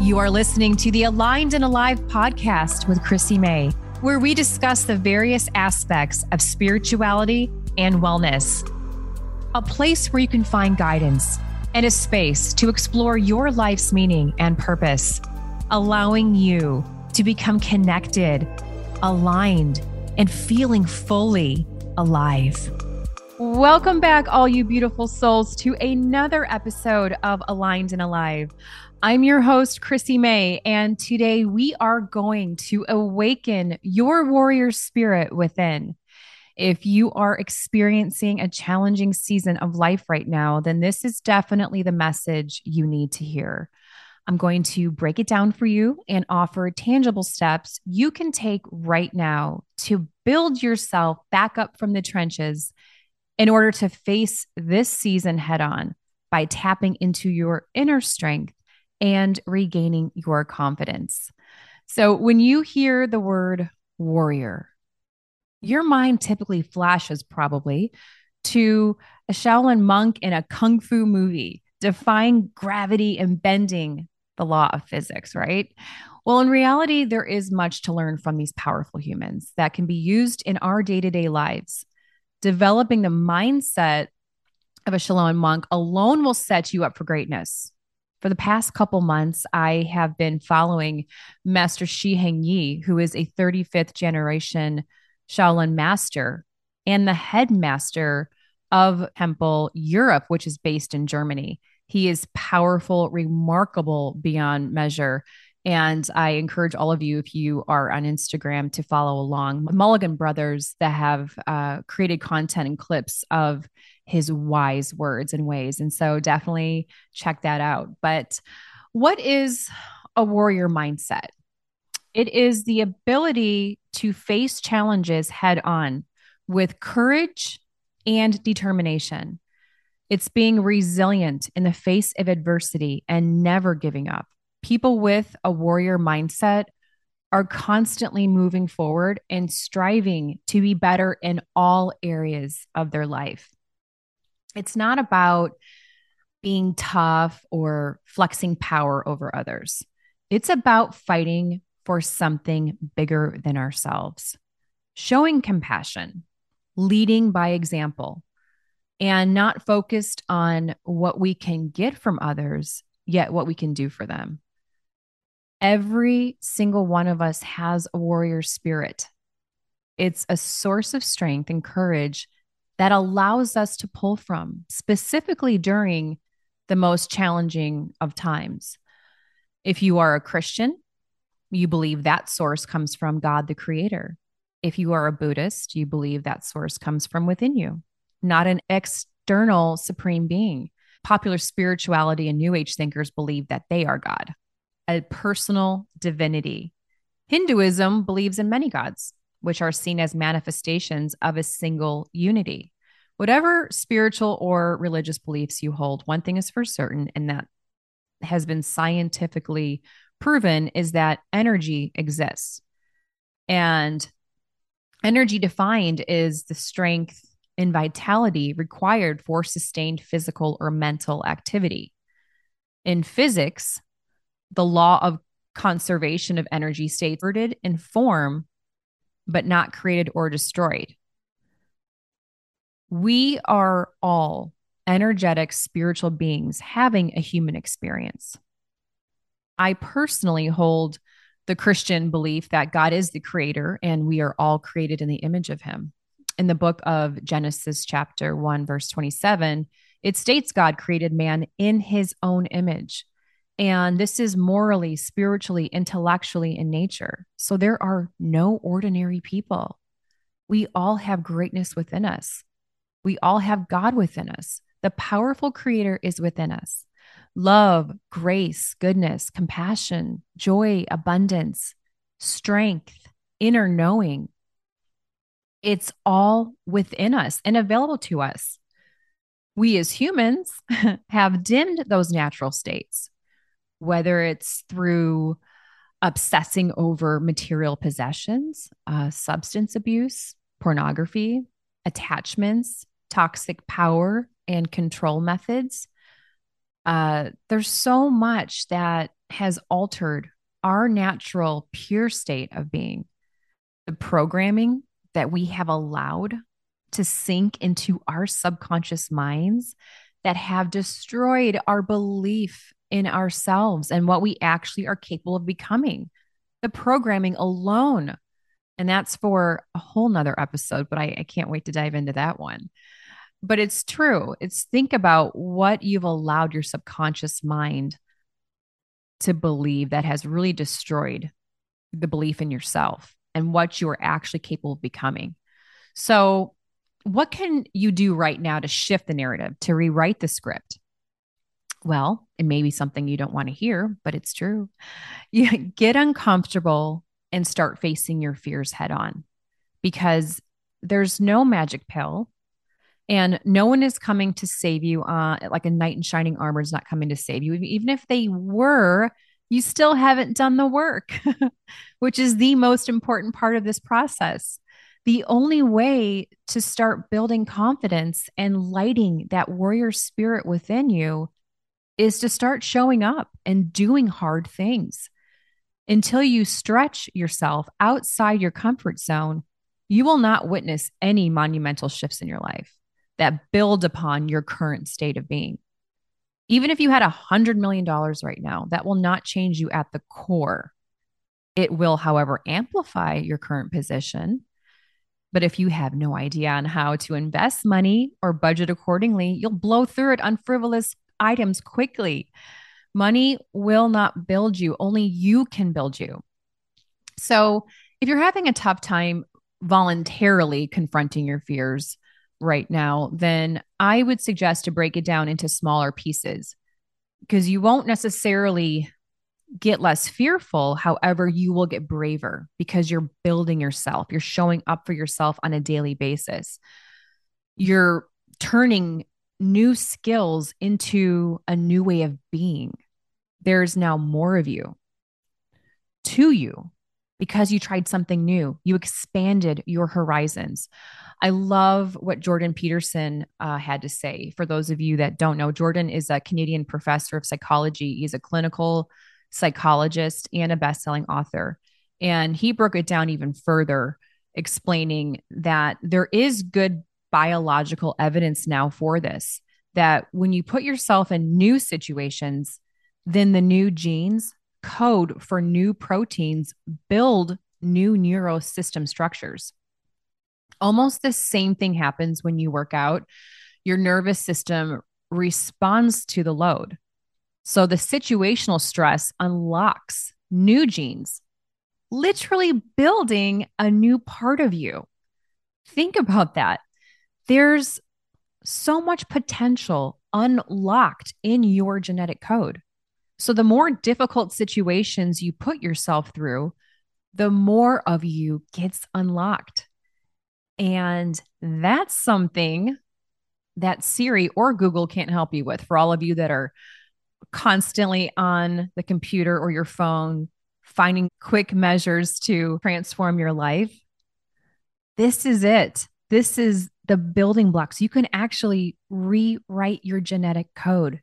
You are listening to the Aligned and Alive podcast with Chrissy May, where we discuss the various aspects of spirituality and wellness. A place where you can find guidance and a space to explore your life's meaning and purpose, allowing you to become connected, aligned, and feeling fully alive. Welcome back, all you beautiful souls, to another episode of Aligned and Alive. I'm your host, Chrissy May, and today we are going to awaken your warrior spirit within. If you are experiencing a challenging season of life right now, then this is definitely the message you need to hear. I'm going to break it down for you and offer tangible steps you can take right now to build yourself back up from the trenches in order to face this season head on by tapping into your inner strength and regaining your confidence. So, when you hear the word warrior, your mind typically flashes probably to a Shaolin monk in a kung fu movie, defying gravity and bending the law of physics, right? Well, in reality, there is much to learn from these powerful humans that can be used in our day to day lives. Developing the mindset of a Shaolin monk alone will set you up for greatness for the past couple months, I have been following Master Shi Heng Yi, who is a 35th generation Shaolin master and the headmaster of Temple Europe, which is based in Germany. He is powerful, remarkable beyond measure. And I encourage all of you, if you are on Instagram, to follow along. Mulligan Brothers that have uh, created content and clips of his wise words and ways. And so definitely check that out. But what is a warrior mindset? It is the ability to face challenges head on with courage and determination. It's being resilient in the face of adversity and never giving up people with a warrior mindset are constantly moving forward and striving to be better in all areas of their life. It's not about being tough or flexing power over others. It's about fighting for something bigger than ourselves, showing compassion, leading by example, and not focused on what we can get from others, yet what we can do for them. Every single one of us has a warrior spirit. It's a source of strength and courage that allows us to pull from, specifically during the most challenging of times. If you are a Christian, you believe that source comes from God the Creator. If you are a Buddhist, you believe that source comes from within you, not an external supreme being. Popular spirituality and New Age thinkers believe that they are God a personal divinity. Hinduism believes in many gods, which are seen as manifestations of a single unity. Whatever spiritual or religious beliefs you hold, one thing is for certain, and that has been scientifically proven is that energy exists. And energy defined is the strength and vitality required for sustained physical or mental activity. In physics, the law of conservation of energy states in form, but not created or destroyed. We are all energetic spiritual beings having a human experience. I personally hold the Christian belief that God is the creator and we are all created in the image of him. In the book of Genesis, chapter 1, verse 27, it states God created man in his own image. And this is morally, spiritually, intellectually in nature. So there are no ordinary people. We all have greatness within us. We all have God within us. The powerful creator is within us. Love, grace, goodness, compassion, joy, abundance, strength, inner knowing. It's all within us and available to us. We as humans have dimmed those natural states whether it's through obsessing over material possessions, uh, substance abuse, pornography, attachments, toxic power and control methods. Uh, there's so much that has altered our natural, pure state of being. The programming that we have allowed to sink into our subconscious minds that have destroyed our belief in ourselves and what we actually are capable of becoming. The programming alone. And that's for a whole nother episode, but I, I can't wait to dive into that one. But it's true. It's think about what you've allowed your subconscious mind to believe that has really destroyed the belief in yourself and what you are actually capable of becoming. So, what can you do right now to shift the narrative, to rewrite the script? Well, it may be something you don't want to hear, but it's true. You get uncomfortable and start facing your fears head on because there's no magic pill and no one is coming to save you uh, like a knight in shining armor is not coming to save you even if they were you still haven't done the work which is the most important part of this process the only way to start building confidence and lighting that warrior spirit within you is to start showing up and doing hard things until you stretch yourself outside your comfort zone you will not witness any monumental shifts in your life that build upon your current state of being. Even if you had a $100 million right now, that will not change you at the core. It will, however, amplify your current position. But if you have no idea on how to invest money or budget accordingly, you'll blow through it on frivolous items quickly. Money will not build you, only you can build you. So, if you're having a tough time voluntarily confronting your fears, right now, then I would suggest to break it down into smaller pieces because you won't necessarily get less fearful. However, you will get braver because you're building yourself, you're showing up for yourself on a daily basis. You're turning new skills into a new way of being. There's now more of you to you because you tried something new. You expanded your horizons. I love what Jordan Peterson uh, had to say. For those of you that don't know, Jordan is a Canadian professor of psychology. He's a clinical psychologist and a best-selling author. And he broke it down even further, explaining that there is good biological evidence now for this. That when you put yourself in new situations, then the new genes code for new proteins build new neurosystem structures. Almost the same thing happens when you work out. Your nervous system responds to the load. So the situational stress unlocks new genes, literally building a new part of you. Think about that. There's so much potential unlocked in your genetic code. So the more difficult situations you put yourself through, the more of you gets unlocked. And that's something that Siri or Google can't help you with for all of you that are constantly on the computer or your phone finding quick measures to transform your life. This is it. This is the building blocks. You can actually rewrite your genetic code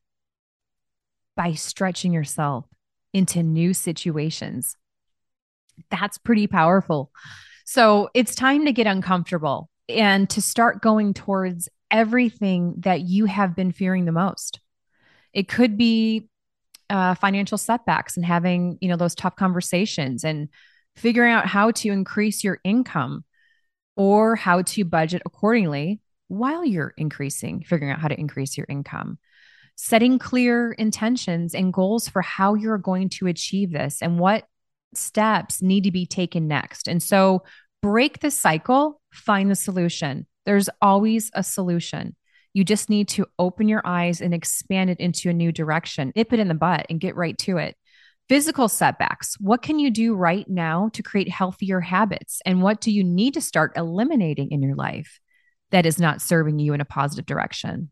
by stretching yourself into new situations. That's pretty powerful. So it's time to get uncomfortable and to start going towards everything that you have been fearing the most. It could be uh, financial setbacks and having you know those tough conversations and figuring out how to increase your income or how to budget accordingly while you're increasing figuring out how to increase your income setting clear intentions and goals for how you're going to achieve this and what steps need to be taken next. And so break the cycle, find the solution. There's always a solution. You just need to open your eyes and expand it into a new direction, nip it in the butt and get right to it. Physical setbacks. What can you do right now to create healthier habits? And what do you need to start eliminating in your life that is not serving you in a positive direction?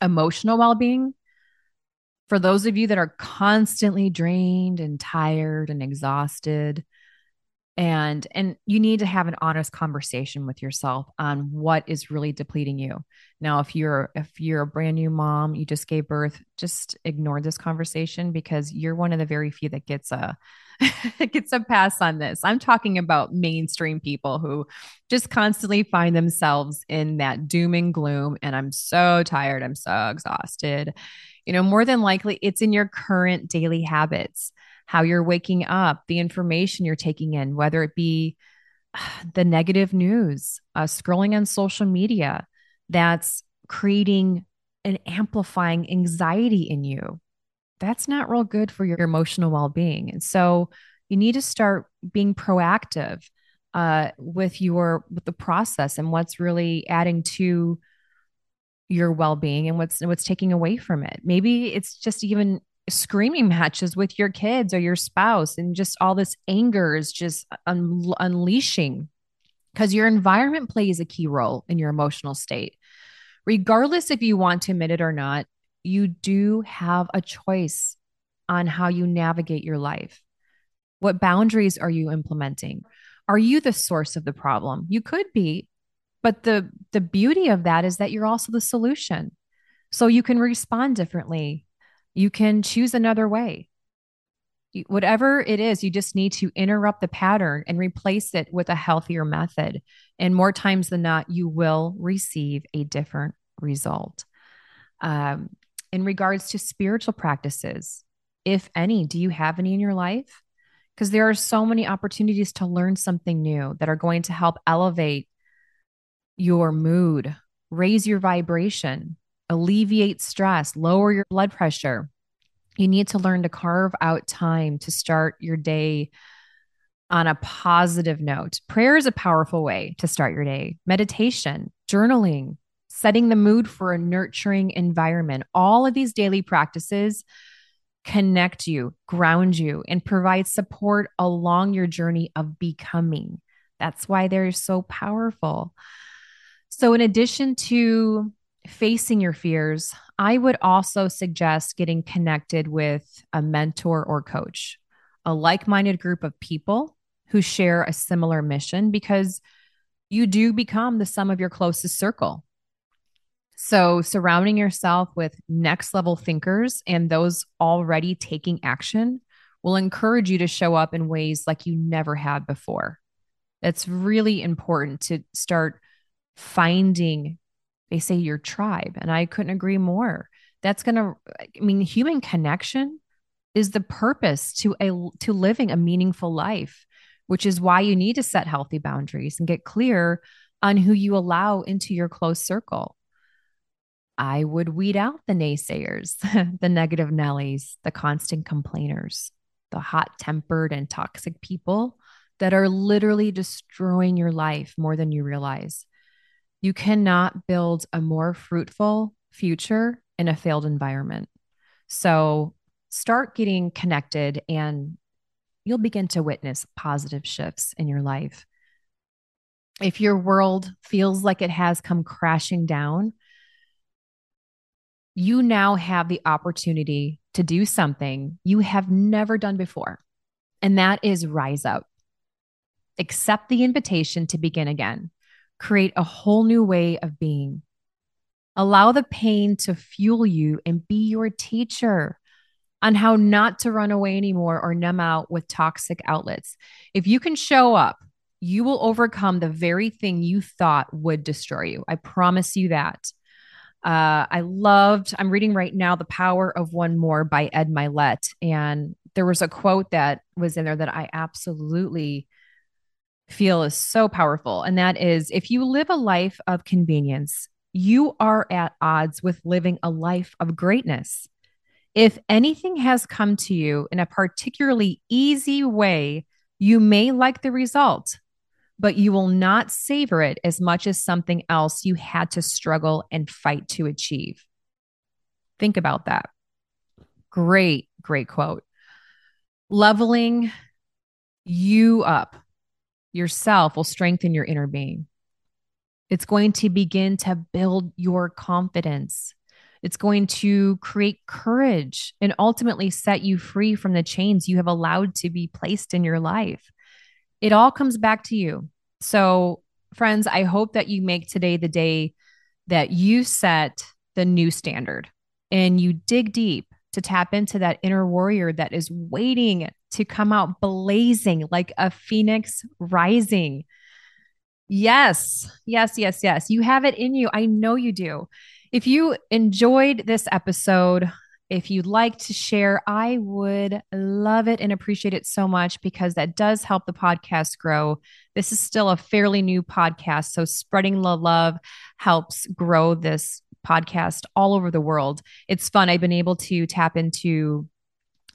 emotional well being, for those of you that are constantly drained and tired and exhausted, and and you need to have an honest conversation with yourself on what is really depleting you. Now if you're if you're a brand new mom you just gave birth just ignore this conversation because you're one of the very few that gets a gets a pass on this. I'm talking about mainstream people who just constantly find themselves in that doom and gloom and i'm so tired. I'm so exhausted. You know more than likely it's in your current daily habits how you're waking up, the information you're taking in, whether it be the negative news, uh, scrolling on social media that's creating and amplifying anxiety in you. That's not real good for your emotional well being. And so you need to start being proactive uh, with your with the process and what's really adding to your well-being and what's what's taking away from it. Maybe it's just even screaming matches with your kids or your spouse and just all this anger is just un- unleashing. Because your environment plays a key role in your emotional state. Regardless if you want to admit it or not you do have a choice on how you navigate your life. What boundaries are you implementing? Are you the source of the problem? You could be but the the beauty of that is that you're also the solution. So you can respond differently you can choose another way. Whatever it is, you just need to interrupt the pattern and replace it with a healthier method. And more times than not, you will receive a different result. Um, in regards to spiritual practices, if any, do you have any in your life? Because there are so many opportunities to learn something new that are going to help elevate your mood, raise your vibration, alleviate stress, lower your blood pressure. You need to learn to carve out time to start your day on a positive note. Prayer is a powerful way to start your day. Meditation, journaling, setting the mood for a nurturing environment. All of these daily practices connect you, ground you, and provide support along your journey of becoming. That's why they're so powerful. So, in addition to facing your fears, I would also suggest getting connected with a mentor or coach, a like minded group of people who share a similar mission because you do become the sum of your closest circle. So, surrounding yourself with next level thinkers and those already taking action will encourage you to show up in ways like you never had before. It's really important to start finding they say your tribe. And I couldn't agree more. That's going to, I mean, human connection is the purpose to a to living a meaningful life, which is why you need to set healthy boundaries and get clear on who you allow into your close circle. I would weed out the naysayers, the negative Nellies, the constant complainers, the hot tempered and toxic people that are literally destroying your life more than you realize. You cannot build a more fruitful future in a failed environment. So start getting connected and you'll begin to witness positive shifts in your life. If your world feels like it has come crashing down, you now have the opportunity to do something you have never done before, and that is rise up. Accept the invitation to begin again create a whole new way of being. Allow the pain to fuel you and be your teacher on how not to run away anymore or numb out with toxic outlets. If you can show up, you will overcome the very thing you thought would destroy you. I promise you that. Uh, I loved, I'm reading right now, The Power of One More by Ed Mylett. And there was a quote that was in there that I absolutely feel is so powerful. And that is if you live a life of convenience, you are at odds with living a life of greatness. If anything has come to you in a particularly easy way, you may like the result, but you will not savor it as much as something else you had to struggle and fight to achieve. Think about that. Great, great quote. Leveling you up yourself will strengthen your inner being. It's going to begin to build your confidence. It's going to create courage and ultimately set you free from the chains you have allowed to be placed in your life. It all comes back to you. So, friends, I hope that you make today the day that you set the new standard and you dig deep to tap into that inner warrior that is waiting to come out blazing like a phoenix rising. Yes, yes, yes, yes. You have it in you. I know you do. If you enjoyed this episode, if you'd like to share, I would love it and appreciate it so much because that does help the podcast grow. This is still a fairly new podcast. So, spreading the love helps grow this podcast all over the world. It's fun. I've been able to tap into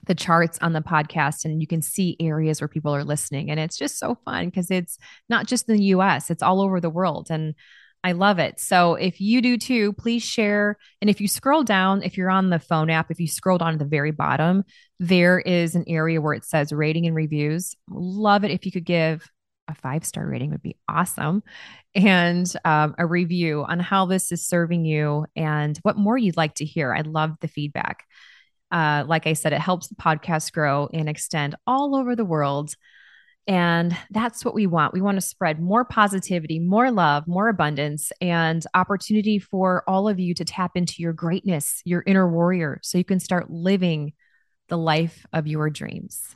the charts on the podcast and you can see areas where people are listening and it's just so fun because it's not just in the US it's all over the world and I love it. So if you do too, please share. And if you scroll down, if you're on the phone app, if you scroll down to the very bottom, there is an area where it says rating and reviews. Love it if you could give a five star rating would be awesome and um, a review on how this is serving you and what more you'd like to hear. I love the feedback. Uh, like I said, it helps the podcast grow and extend all over the world. And that's what we want. We want to spread more positivity, more love, more abundance, and opportunity for all of you to tap into your greatness, your inner warrior, so you can start living the life of your dreams.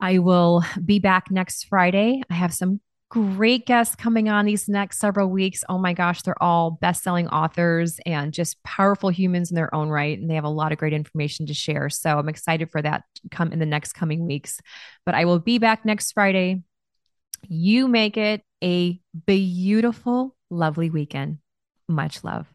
I will be back next Friday. I have some great guests coming on these next several weeks. Oh my gosh, they're all best selling authors and just powerful humans in their own right. And they have a lot of great information to share. So I'm excited for that come in the next coming weeks. But I will be back next Friday. You make it a beautiful, lovely weekend. Much love.